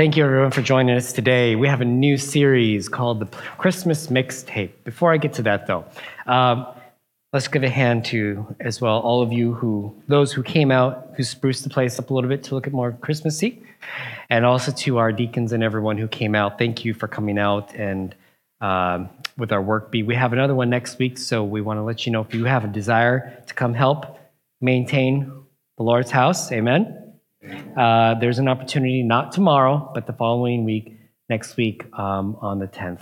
Thank you, everyone, for joining us today. We have a new series called the Christmas Mixtape. Before I get to that, though, um, let's give a hand to, as well, all of you who, those who came out, who spruced the place up a little bit to look at more Christmassy, and also to our deacons and everyone who came out. Thank you for coming out and um, with our work bee. We have another one next week, so we want to let you know if you have a desire to come help maintain the Lord's house. Amen. Uh, there's an opportunity, not tomorrow, but the following week, next week um, on the 10th.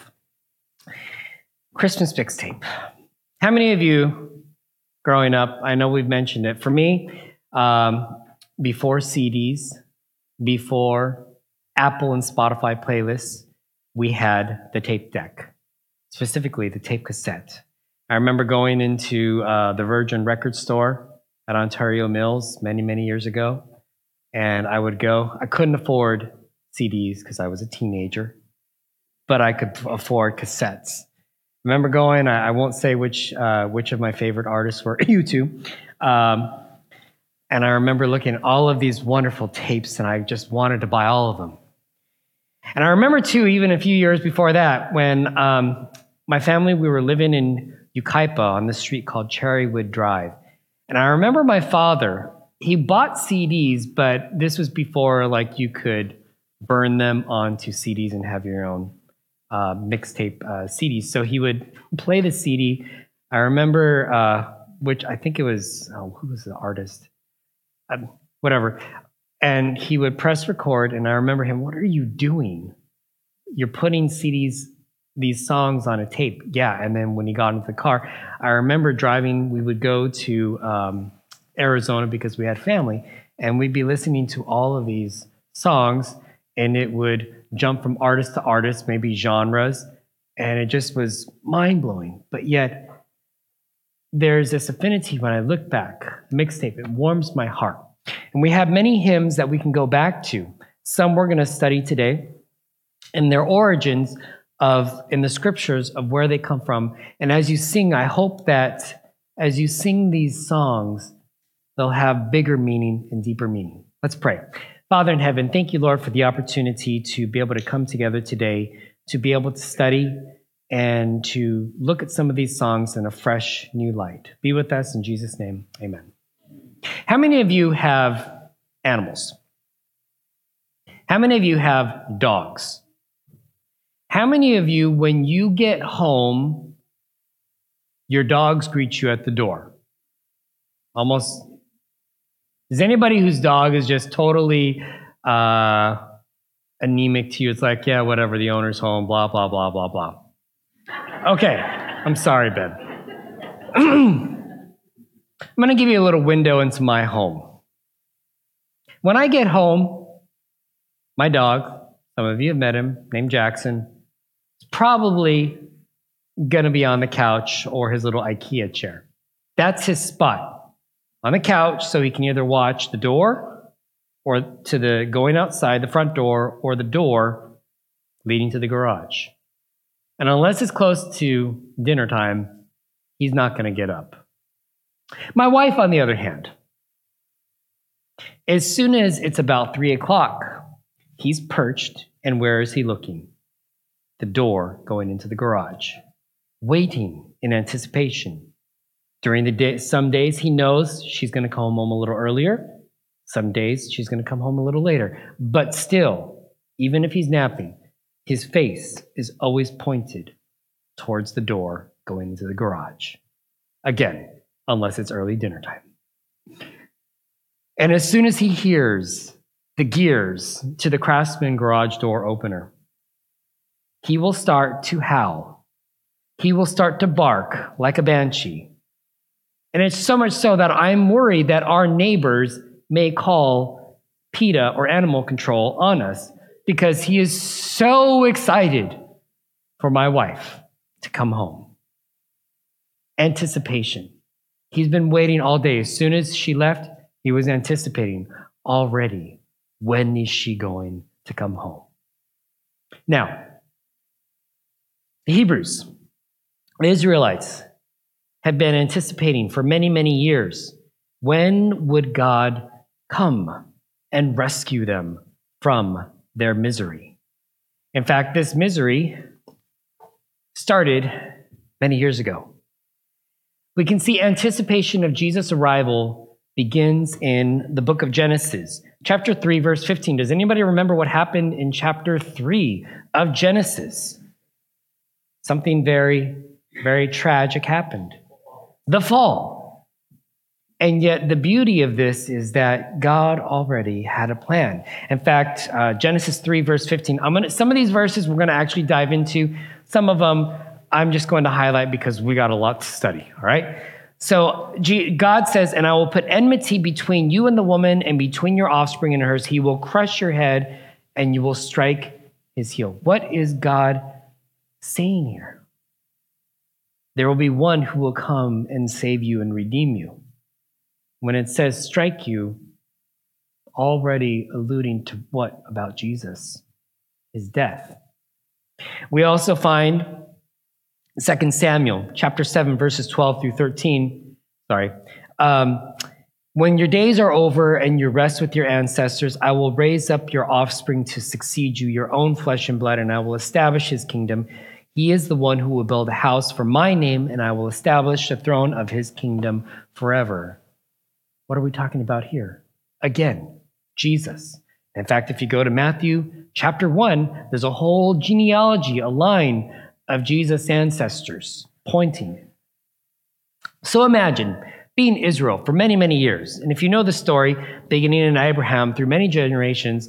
Christmas mixtape. How many of you, growing up, I know we've mentioned it, for me, um, before CDs, before Apple and Spotify playlists, we had the tape deck, specifically the tape cassette. I remember going into uh, the Virgin Record store at Ontario Mills many, many years ago and I would go. I couldn't afford CDs because I was a teenager, but I could afford cassettes. remember going. I, I won't say which uh, which of my favorite artists were. U2. Um, and I remember looking at all of these wonderful tapes, and I just wanted to buy all of them. And I remember too, even a few years before that, when um, my family we were living in Yucaipa on this street called Cherrywood Drive, and I remember my father he bought CDs, but this was before like you could burn them onto CDs and have your own uh, mixtape uh, CDs. So he would play the CD. I remember, uh, which I think it was oh, who was the artist, um, whatever. And he would press record, and I remember him. What are you doing? You're putting CDs, these songs on a tape. Yeah. And then when he got into the car, I remember driving. We would go to. Um, Arizona because we had family, and we'd be listening to all of these songs, and it would jump from artist to artist, maybe genres, and it just was mind blowing. But yet, there's this affinity when I look back, mixtape, it warms my heart. And we have many hymns that we can go back to. Some we're going to study today, and their origins of in the scriptures of where they come from. And as you sing, I hope that as you sing these songs, they'll have bigger meaning and deeper meaning. Let's pray. Father in heaven, thank you, Lord, for the opportunity to be able to come together today, to be able to study and to look at some of these songs in a fresh new light. Be with us in Jesus' name. Amen. How many of you have animals? How many of you have dogs? How many of you, when you get home, your dogs greet you at the door? Almost is anybody whose dog is just totally uh, anemic to you? It's like, yeah, whatever, the owner's home, blah, blah, blah, blah, blah. Okay, I'm sorry, Ben. I'm going to give you a little window into my home. When I get home, my dog, some of you have met him, named Jackson, is probably going to be on the couch or his little IKEA chair. That's his spot on the couch so he can either watch the door or to the going outside, the front door, or the door leading to the garage. And unless it's close to dinner time, he's not going to get up. My wife, on the other hand, as soon as it's about three o'clock, he's perched, and where is he looking? The door going into the garage, waiting in anticipation during the day, some days he knows she's going to come home a little earlier. Some days she's going to come home a little later. But still, even if he's napping, his face is always pointed towards the door going into the garage. Again, unless it's early dinner time. And as soon as he hears the gears to the craftsman garage door opener, he will start to howl. He will start to bark like a banshee and it's so much so that I'm worried that our neighbors may call PETA or animal control on us because he is so excited for my wife to come home. Anticipation. He's been waiting all day. As soon as she left, he was anticipating already when is she going to come home? Now, the Hebrews, the Israelites, had been anticipating for many, many years when would God come and rescue them from their misery. In fact, this misery started many years ago. We can see anticipation of Jesus' arrival begins in the book of Genesis, chapter 3, verse 15. Does anybody remember what happened in chapter 3 of Genesis? Something very, very tragic happened the fall. And yet, the beauty of this is that God already had a plan. In fact, uh, Genesis 3, verse 15, I'm gonna, some of these verses we're going to actually dive into. Some of them I'm just going to highlight because we got a lot to study, all right? So God says, And I will put enmity between you and the woman, and between your offspring and hers. He will crush your head, and you will strike his heel. What is God saying here? There will be one who will come and save you and redeem you. When it says strike you, already alluding to what about Jesus? His death. We also find 2 Samuel chapter 7, verses 12 through 13. Sorry. Um, when your days are over and you rest with your ancestors, I will raise up your offspring to succeed you, your own flesh and blood, and I will establish his kingdom. He is the one who will build a house for my name, and I will establish the throne of his kingdom forever. What are we talking about here? Again, Jesus. In fact, if you go to Matthew chapter 1, there's a whole genealogy, a line of Jesus' ancestors pointing. So imagine being Israel for many, many years. And if you know the story, beginning in Abraham through many generations,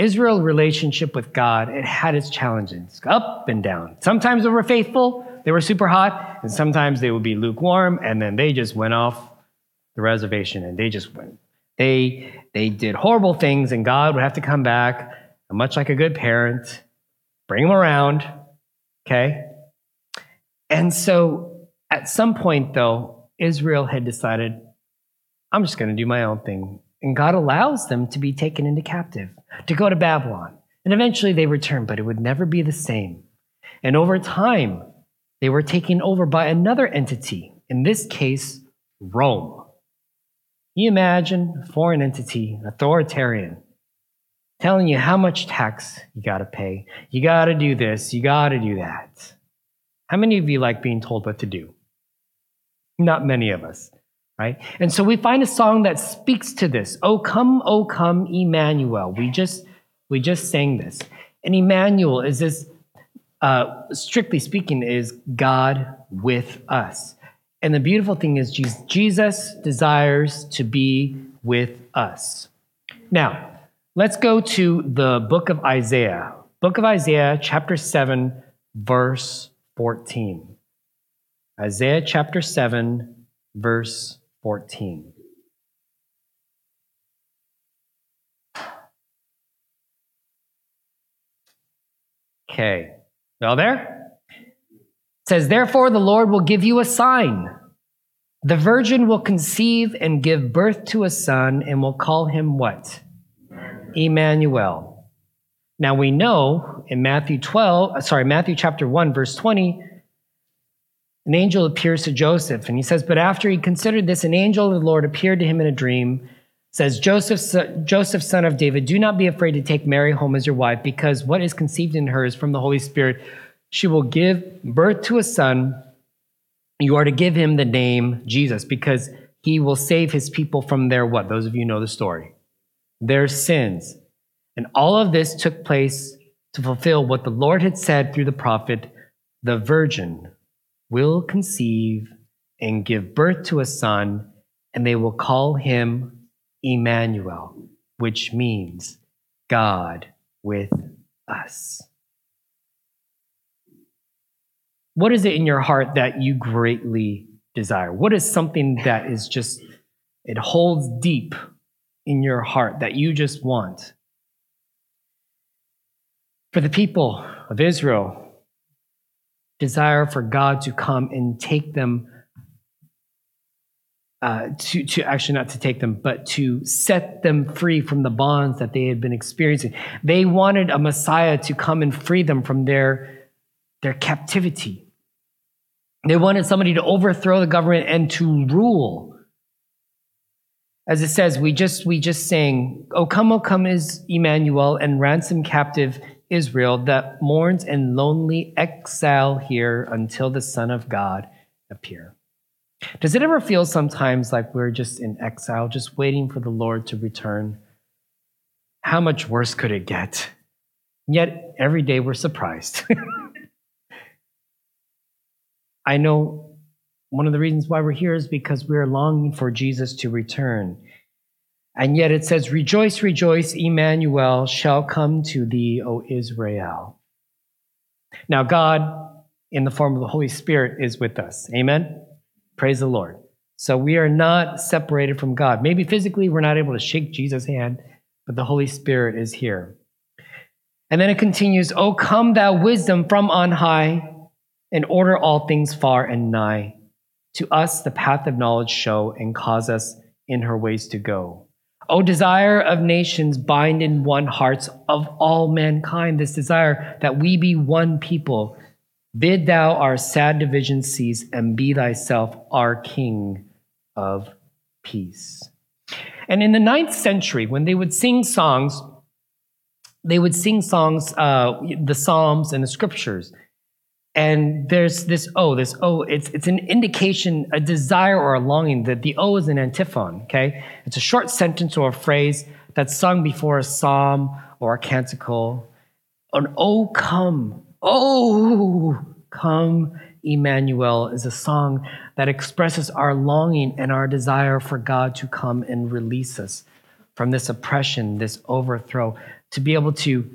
Israel's relationship with God, it had its challenges, up and down. Sometimes they were faithful, they were super hot, and sometimes they would be lukewarm, and then they just went off the reservation and they just went. They they did horrible things, and God would have to come back, and much like a good parent, bring them around, Okay? And so at some point, though, Israel had decided, I'm just going to do my own thing. And God allows them to be taken into captive, to go to Babylon. And eventually they return, but it would never be the same. And over time, they were taken over by another entity, in this case, Rome. Can you imagine a foreign entity, authoritarian, telling you how much tax you got to pay. You got to do this, you got to do that. How many of you like being told what to do? Not many of us, right? And so we find a song that speaks to this. Oh come, oh come, Emmanuel. We just we just sang this. And Emmanuel is this uh, strictly speaking is God with us. And the beautiful thing is Jesus desires to be with us. Now, Let's go to the book of Isaiah. Book of Isaiah, chapter 7, verse 14. Isaiah chapter 7, verse 14. Okay. Y'all there? It says, Therefore, the Lord will give you a sign. The virgin will conceive and give birth to a son, and will call him what? Emmanuel. Now we know in Matthew 12, uh, sorry, Matthew chapter 1, verse 20, an angel appears to Joseph, and he says, But after he considered this, an angel of the Lord appeared to him in a dream, says, Joseph, Joseph, son of David, do not be afraid to take Mary home as your wife, because what is conceived in her is from the Holy Spirit. She will give birth to a son. You are to give him the name Jesus, because he will save his people from their what? Those of you know the story their sins. And all of this took place to fulfill what the Lord had said through the prophet the virgin will conceive and give birth to a son, and they will call him Emmanuel, which means God with us. What is it in your heart that you greatly desire? What is something that is just, it holds deep in your heart that you just want. For the people of Israel, desire for God to come and take them, uh, to, to actually not to take them, but to set them free from the bonds that they had been experiencing. They wanted a Messiah to come and free them from their, their captivity. They wanted somebody to overthrow the government and to rule. As it says, we just we just sang, "O come, O come is Emmanuel, and ransom captive Israel that mourns in lonely exile here until the Son of God appear." Does it ever feel sometimes like we're just in exile, just waiting for the Lord to return? How much worse could it get? Yet every day we're surprised. I know one of the reasons why we're here is because we're longing for Jesus to return. And yet it says, Rejoice, rejoice, Emmanuel shall come to thee, O Israel. Now, God, in the form of the Holy Spirit, is with us. Amen? Praise the Lord. So we are not separated from God. Maybe physically we're not able to shake Jesus' hand, but the Holy Spirit is here. And then it continues, O come, thou wisdom from on high and order all things far and nigh. To us the path of knowledge show and cause us in her ways to go. O desire of nations, bind in one hearts of all mankind, this desire that we be one people. Bid thou our sad division cease and be thyself our King of peace. And in the ninth century, when they would sing songs, they would sing songs, uh, the Psalms and the Scriptures and there's this o this o it's it's an indication a desire or a longing that the o is an antiphon okay? It's a short sentence or a phrase that's sung before a psalm or a canticle. An oh come oh come emmanuel is a song that expresses our longing and our desire for god to come and release us from this oppression this overthrow to be able to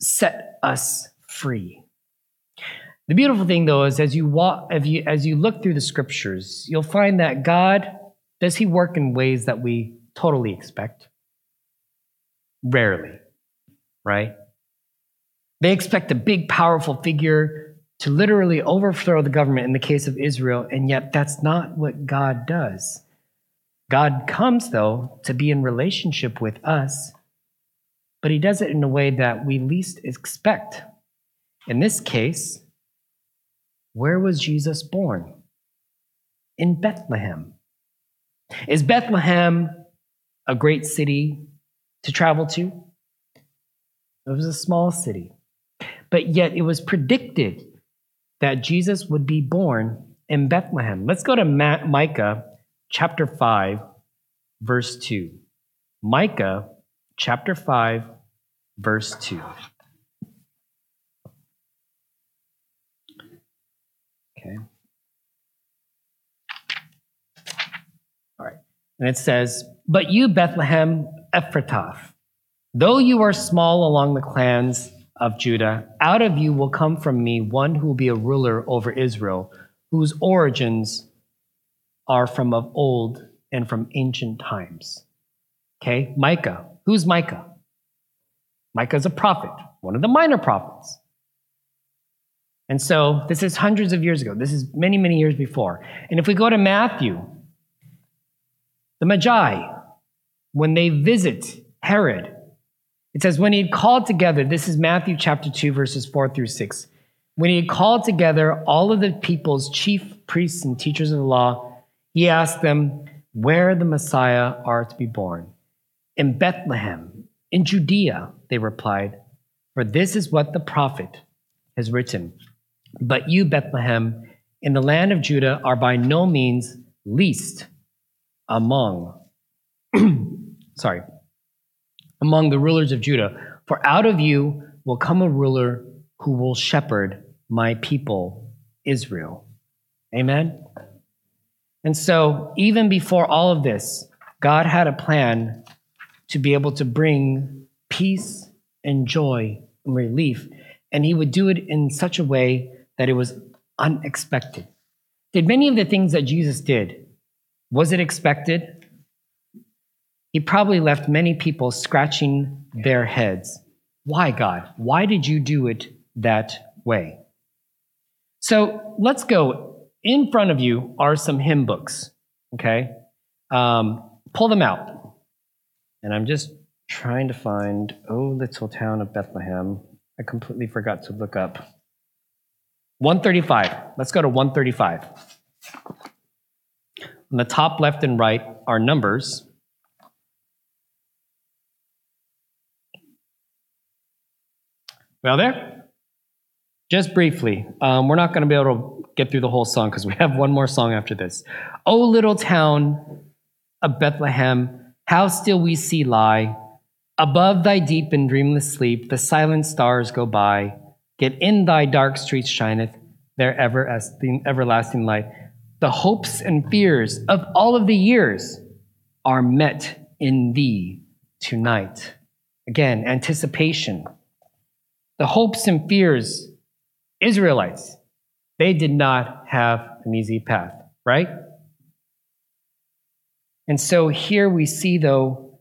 set us free the beautiful thing, though, is as you walk, you, as you look through the scriptures, you'll find that God does He work in ways that we totally expect. Rarely, right? They expect a big, powerful figure to literally overthrow the government in the case of Israel, and yet that's not what God does. God comes, though, to be in relationship with us, but He does it in a way that we least expect. In this case, where was Jesus born? In Bethlehem. Is Bethlehem a great city to travel to? It was a small city. But yet it was predicted that Jesus would be born in Bethlehem. Let's go to Micah chapter 5, verse 2. Micah chapter 5, verse 2. Okay. All right. And it says, But you, Bethlehem Ephrathah, though you are small along the clans of Judah, out of you will come from me one who will be a ruler over Israel, whose origins are from of old and from ancient times. Okay, Micah. Who's Micah? Micah is a prophet, one of the minor prophets. And so this is hundreds of years ago. This is many, many years before. And if we go to Matthew, the Magi, when they visit Herod, it says, when he had called together, this is Matthew chapter 2, verses 4 through 6. When he had called together all of the people's chief priests and teachers of the law, he asked them where the Messiah are to be born. In Bethlehem, in Judea, they replied, for this is what the prophet has written. But you, Bethlehem, in the land of Judah, are by no means least among, sorry, among the rulers of Judah. For out of you will come a ruler who will shepherd my people, Israel. Amen? And so, even before all of this, God had a plan to be able to bring peace and joy and relief. And he would do it in such a way that it was unexpected. Did many of the things that Jesus did, was it expected? He probably left many people scratching their heads. Why, God? Why did you do it that way? So let's go. In front of you are some hymn books. Okay. Um, pull them out. And I'm just trying to find, Oh, Little Town of Bethlehem. I completely forgot to look up. 135. Let's go to 135. On the top left and right are numbers. Well, there? Just briefly, um, we're not going to be able to get through the whole song because we have one more song after this. O little town of Bethlehem, how still we see lie. Above thy deep and dreamless sleep, the silent stars go by. Yet in thy dark streets shineth their everlasting, everlasting light. The hopes and fears of all of the years are met in thee tonight. Again, anticipation. The hopes and fears, Israelites, they did not have an easy path, right? And so here we see, though,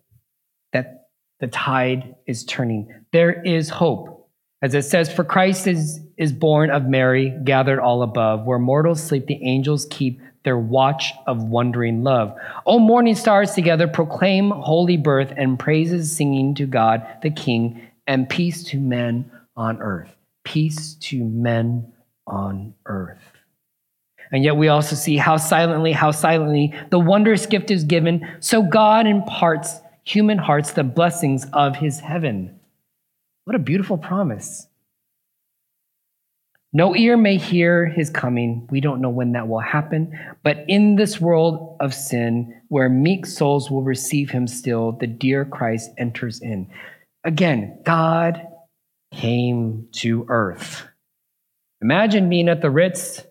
that the tide is turning. There is hope. As it says, For Christ is, is born of Mary, gathered all above. Where mortals sleep, the angels keep their watch of wondering love. O morning stars together proclaim holy birth and praises singing to God the King and peace to men on earth. Peace to men on earth. And yet we also see how silently, how silently the wondrous gift is given, so God imparts human hearts the blessings of his heaven. What a beautiful promise. No ear may hear his coming. We don't know when that will happen. But in this world of sin, where meek souls will receive him still, the dear Christ enters in. Again, God came to earth. Imagine being at the Ritz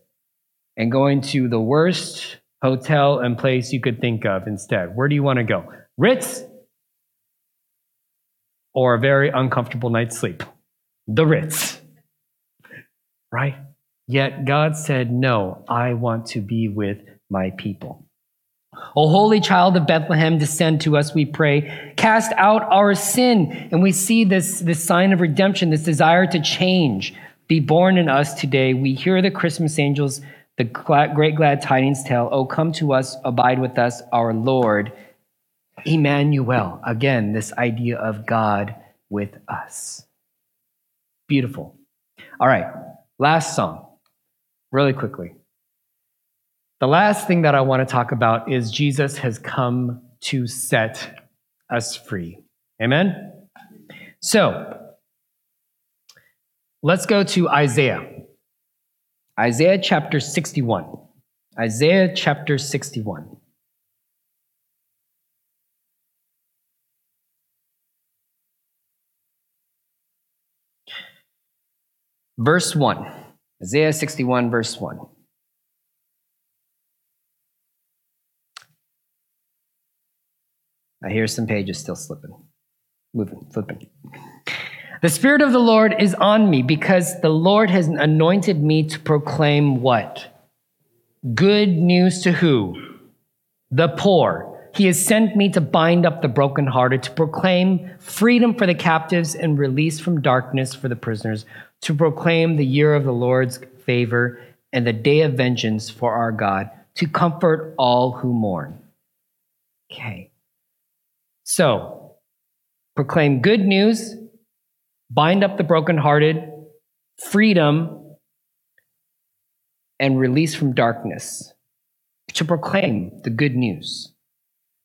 and going to the worst hotel and place you could think of instead. Where do you want to go? Ritz or a very uncomfortable night's sleep? The Ritz. Right? Yet God said, No, I want to be with my people. O holy child of Bethlehem, descend to us, we pray. Cast out our sin. And we see this, this sign of redemption, this desire to change, be born in us today. We hear the Christmas angels, the great glad tidings tell, Oh, come to us, abide with us, our Lord. Emmanuel. Again, this idea of God with us. Beautiful. All right, last song, really quickly. The last thing that I want to talk about is Jesus has come to set us free. Amen? So, let's go to Isaiah. Isaiah chapter 61. Isaiah chapter 61. Verse 1. Isaiah 61, verse 1. I hear some pages still slipping, moving, flipping. The Spirit of the Lord is on me because the Lord has anointed me to proclaim what? Good news to who? The poor. He has sent me to bind up the brokenhearted, to proclaim freedom for the captives and release from darkness for the prisoners, to proclaim the year of the Lord's favor and the day of vengeance for our God, to comfort all who mourn. Okay. So, proclaim good news, bind up the brokenhearted, freedom, and release from darkness. To proclaim the good news.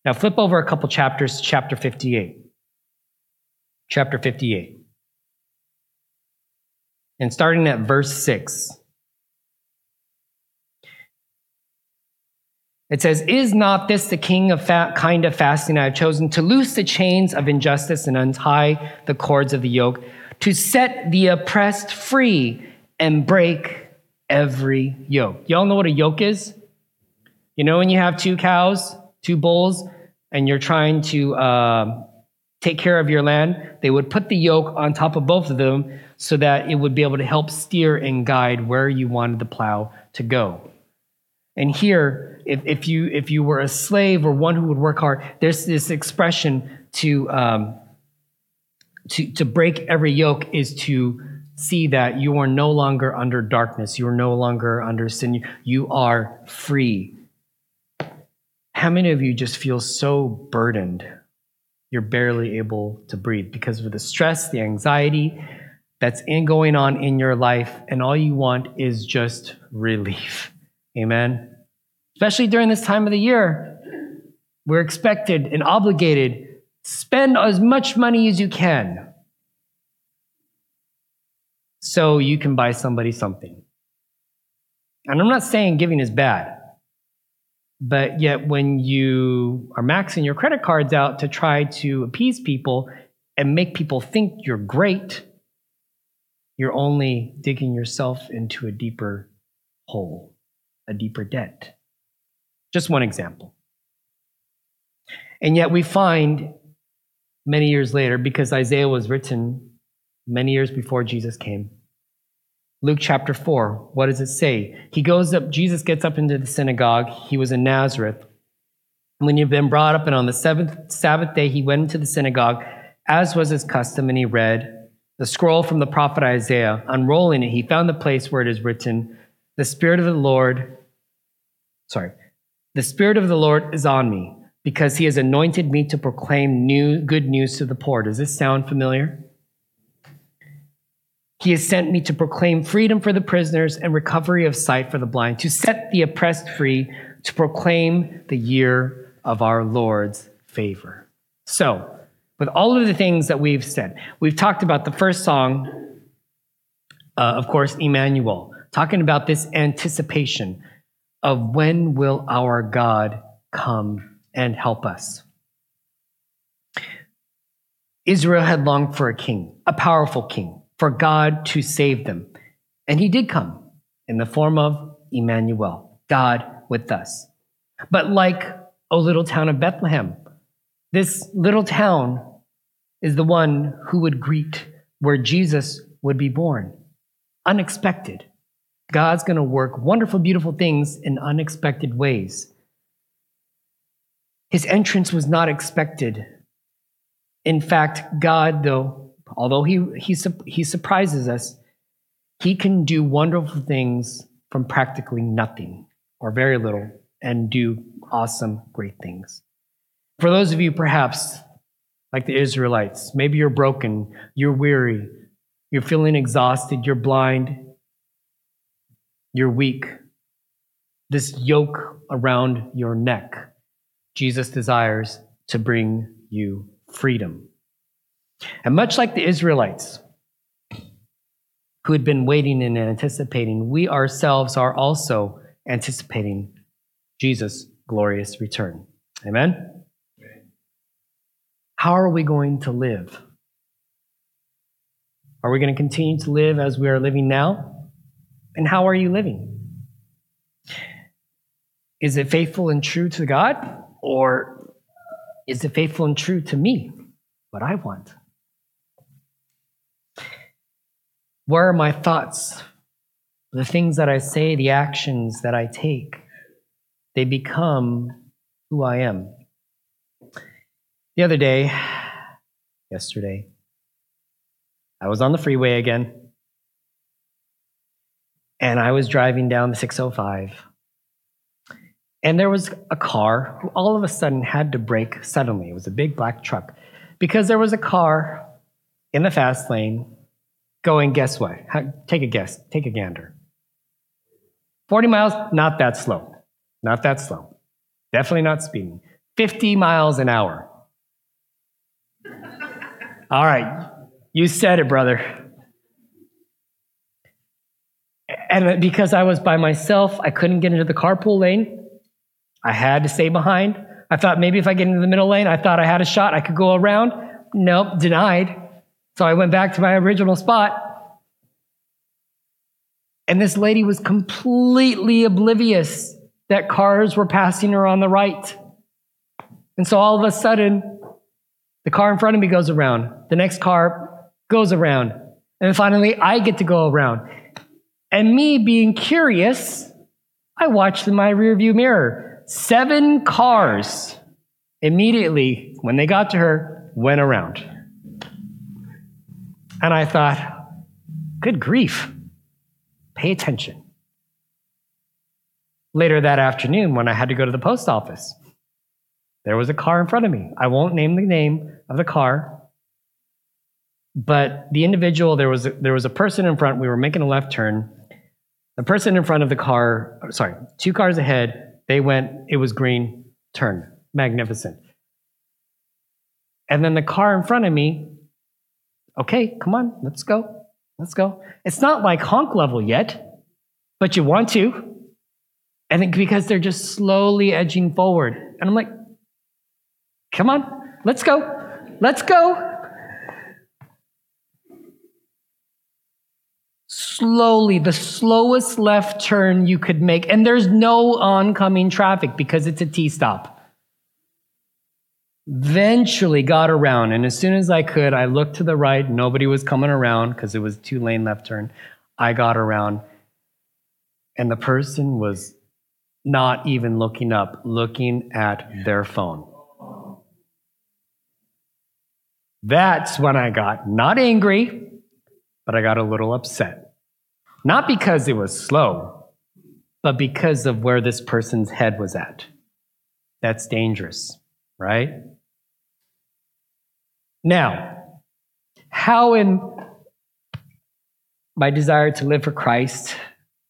Now, flip over a couple chapters to chapter 58. Chapter 58. And starting at verse 6. It says, Is not this the king of fa- kind of fasting I have chosen to loose the chains of injustice and untie the cords of the yoke, to set the oppressed free and break every yoke? Y'all know what a yoke is? You know when you have two cows, two bulls, and you're trying to uh, take care of your land, they would put the yoke on top of both of them so that it would be able to help steer and guide where you wanted the plow to go. And here, if, if you if you were a slave or one who would work hard, there's this expression to um, to to break every yoke is to see that you are no longer under darkness. You are no longer under sin. You are free. How many of you just feel so burdened? You're barely able to breathe because of the stress, the anxiety that's in going on in your life, and all you want is just relief. Amen. Especially during this time of the year, we're expected and obligated spend as much money as you can so you can buy somebody something. And I'm not saying giving is bad, but yet when you are maxing your credit cards out to try to appease people and make people think you're great, you're only digging yourself into a deeper hole, a deeper debt. Just one example. And yet we find many years later, because Isaiah was written many years before Jesus came. Luke chapter 4, what does it say? He goes up, Jesus gets up into the synagogue. He was in Nazareth. When he'd been brought up, and on the seventh Sabbath day, he went into the synagogue, as was his custom, and he read the scroll from the prophet Isaiah. Unrolling it, he found the place where it is written, The Spirit of the Lord, sorry, the Spirit of the Lord is on me because he has anointed me to proclaim new good news to the poor. Does this sound familiar? He has sent me to proclaim freedom for the prisoners and recovery of sight for the blind, to set the oppressed free, to proclaim the year of our Lord's favor. So, with all of the things that we've said, we've talked about the first song, uh, of course, Emmanuel, talking about this anticipation of when will our God come and help us. Israel had longed for a king, a powerful king, for God to save them. And he did come in the form of Emmanuel, God with us. But like a little town of Bethlehem, this little town is the one who would greet where Jesus would be born. Unexpected. God's going to work wonderful, beautiful things in unexpected ways. His entrance was not expected. In fact, God, though, although he, he, he surprises us, he can do wonderful things from practically nothing or very little and do awesome, great things. For those of you, perhaps, like the Israelites, maybe you're broken, you're weary, you're feeling exhausted, you're blind, you're weak. This yoke around your neck Jesus desires to bring you freedom. And much like the Israelites who had been waiting and anticipating, we ourselves are also anticipating Jesus' glorious return. Amen? How are we going to live? Are we going to continue to live as we are living now? And how are you living? Is it faithful and true to God? Or is it faithful and true to me, what I want? Where are my thoughts? The things that I say, the actions that I take, they become who I am. The other day, yesterday, I was on the freeway again, and I was driving down the 605 and there was a car who all of a sudden had to brake suddenly. It was a big black truck because there was a car in the fast lane going, guess what? Take a guess, take a gander. 40 miles, not that slow. Not that slow. Definitely not speeding. 50 miles an hour. All right, you said it, brother. And uh, because I was by myself, I couldn't get into the carpool lane. I had to stay behind. I thought maybe if I get into the middle lane, I thought I had a shot. I could go around. Nope, denied. So I went back to my original spot. And this lady was completely oblivious that cars were passing her on the right. And so all of a sudden, the car in front of me goes around. The next car goes around. And finally, I get to go around. And me being curious, I watched in my rearview mirror seven cars immediately, when they got to her, went around. And I thought, Good grief. Pay attention. Later that afternoon, when I had to go to the post office, there was a car in front of me. I won't name the name of the car, but the individual, there was a, there was a person in front. We were making a left turn. The person in front of the car, sorry, two cars ahead, they went, it was green, turn. Magnificent. And then the car in front of me, okay, come on, let's go. Let's go. It's not like honk level yet, but you want to. I think because they're just slowly edging forward. And I'm like, come on, let's go. Let's go. Slowly, the slowest left turn you could make. And there's no oncoming traffic because it's a T stop. Eventually got around, and as soon as I could, I looked to the right. Nobody was coming around because it was two lane left turn. I got around, and the person was not even looking up, looking at their phone. That's when I got not angry, but I got a little upset. Not because it was slow, but because of where this person's head was at. That's dangerous, right? Now, how in my desire to live for Christ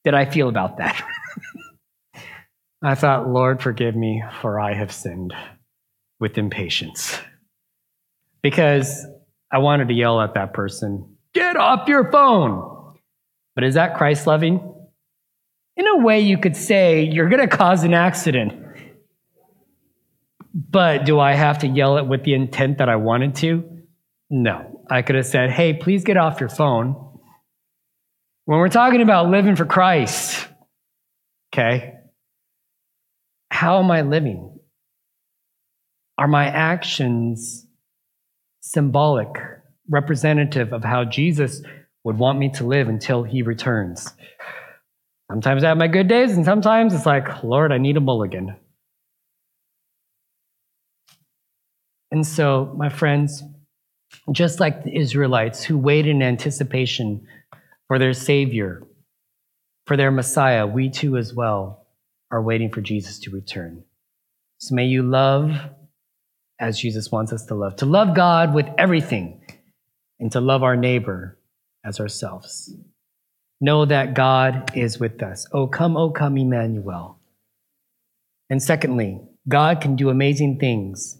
did I feel about that? I thought, Lord, forgive me, for I have sinned with impatience. Because I wanted to yell at that person, get off your phone. But is that Christ loving? In a way, you could say you're going to cause an accident. But do I have to yell it with the intent that I wanted to? No. I could have said, hey, please get off your phone. When we're talking about living for Christ, okay, how am I living? Are my actions symbolic, representative of how Jesus would want me to live until he returns? Sometimes I have my good days, and sometimes it's like, Lord, I need a mulligan. And so, my friends, just like the Israelites who waited in anticipation for their Savior, for their Messiah, we too as well are waiting for Jesus to return. So may you love as Jesus wants us to love, to love God with everything, and to love our neighbor as ourselves. Know that God is with us. Oh, come, oh, come, Emmanuel. And secondly, God can do amazing things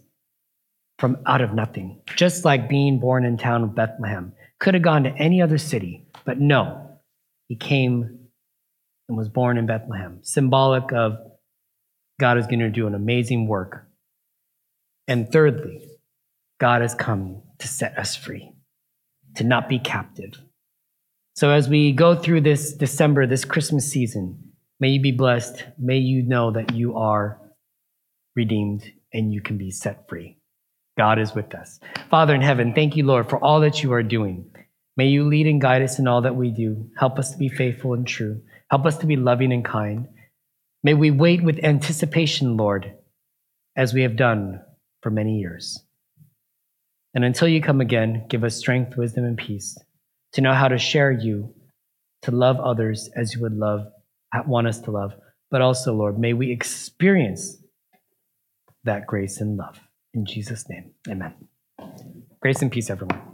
from out of nothing, just like being born in town of Bethlehem. Could have gone to any other city, but no, he came and was born in Bethlehem, symbolic of God is going to do an amazing work. And thirdly, God has come to set us free, to not be captive. So as we go through this December, this Christmas season, may you be blessed. May you know that you are redeemed and you can be set free. God is with us. Father in heaven, thank you, Lord, for all that you are doing. May you lead and guide us in all that we do. Help us to be faithful and true. Help us to be loving and kind. May we wait with anticipation, Lord, as we have done for many years. And until you come again, give us strength, wisdom, and peace to know how to share you, to love others as you would love, want us to love. But also, Lord, may we experience that grace and love. In Jesus' name, amen. Grace and peace, everyone.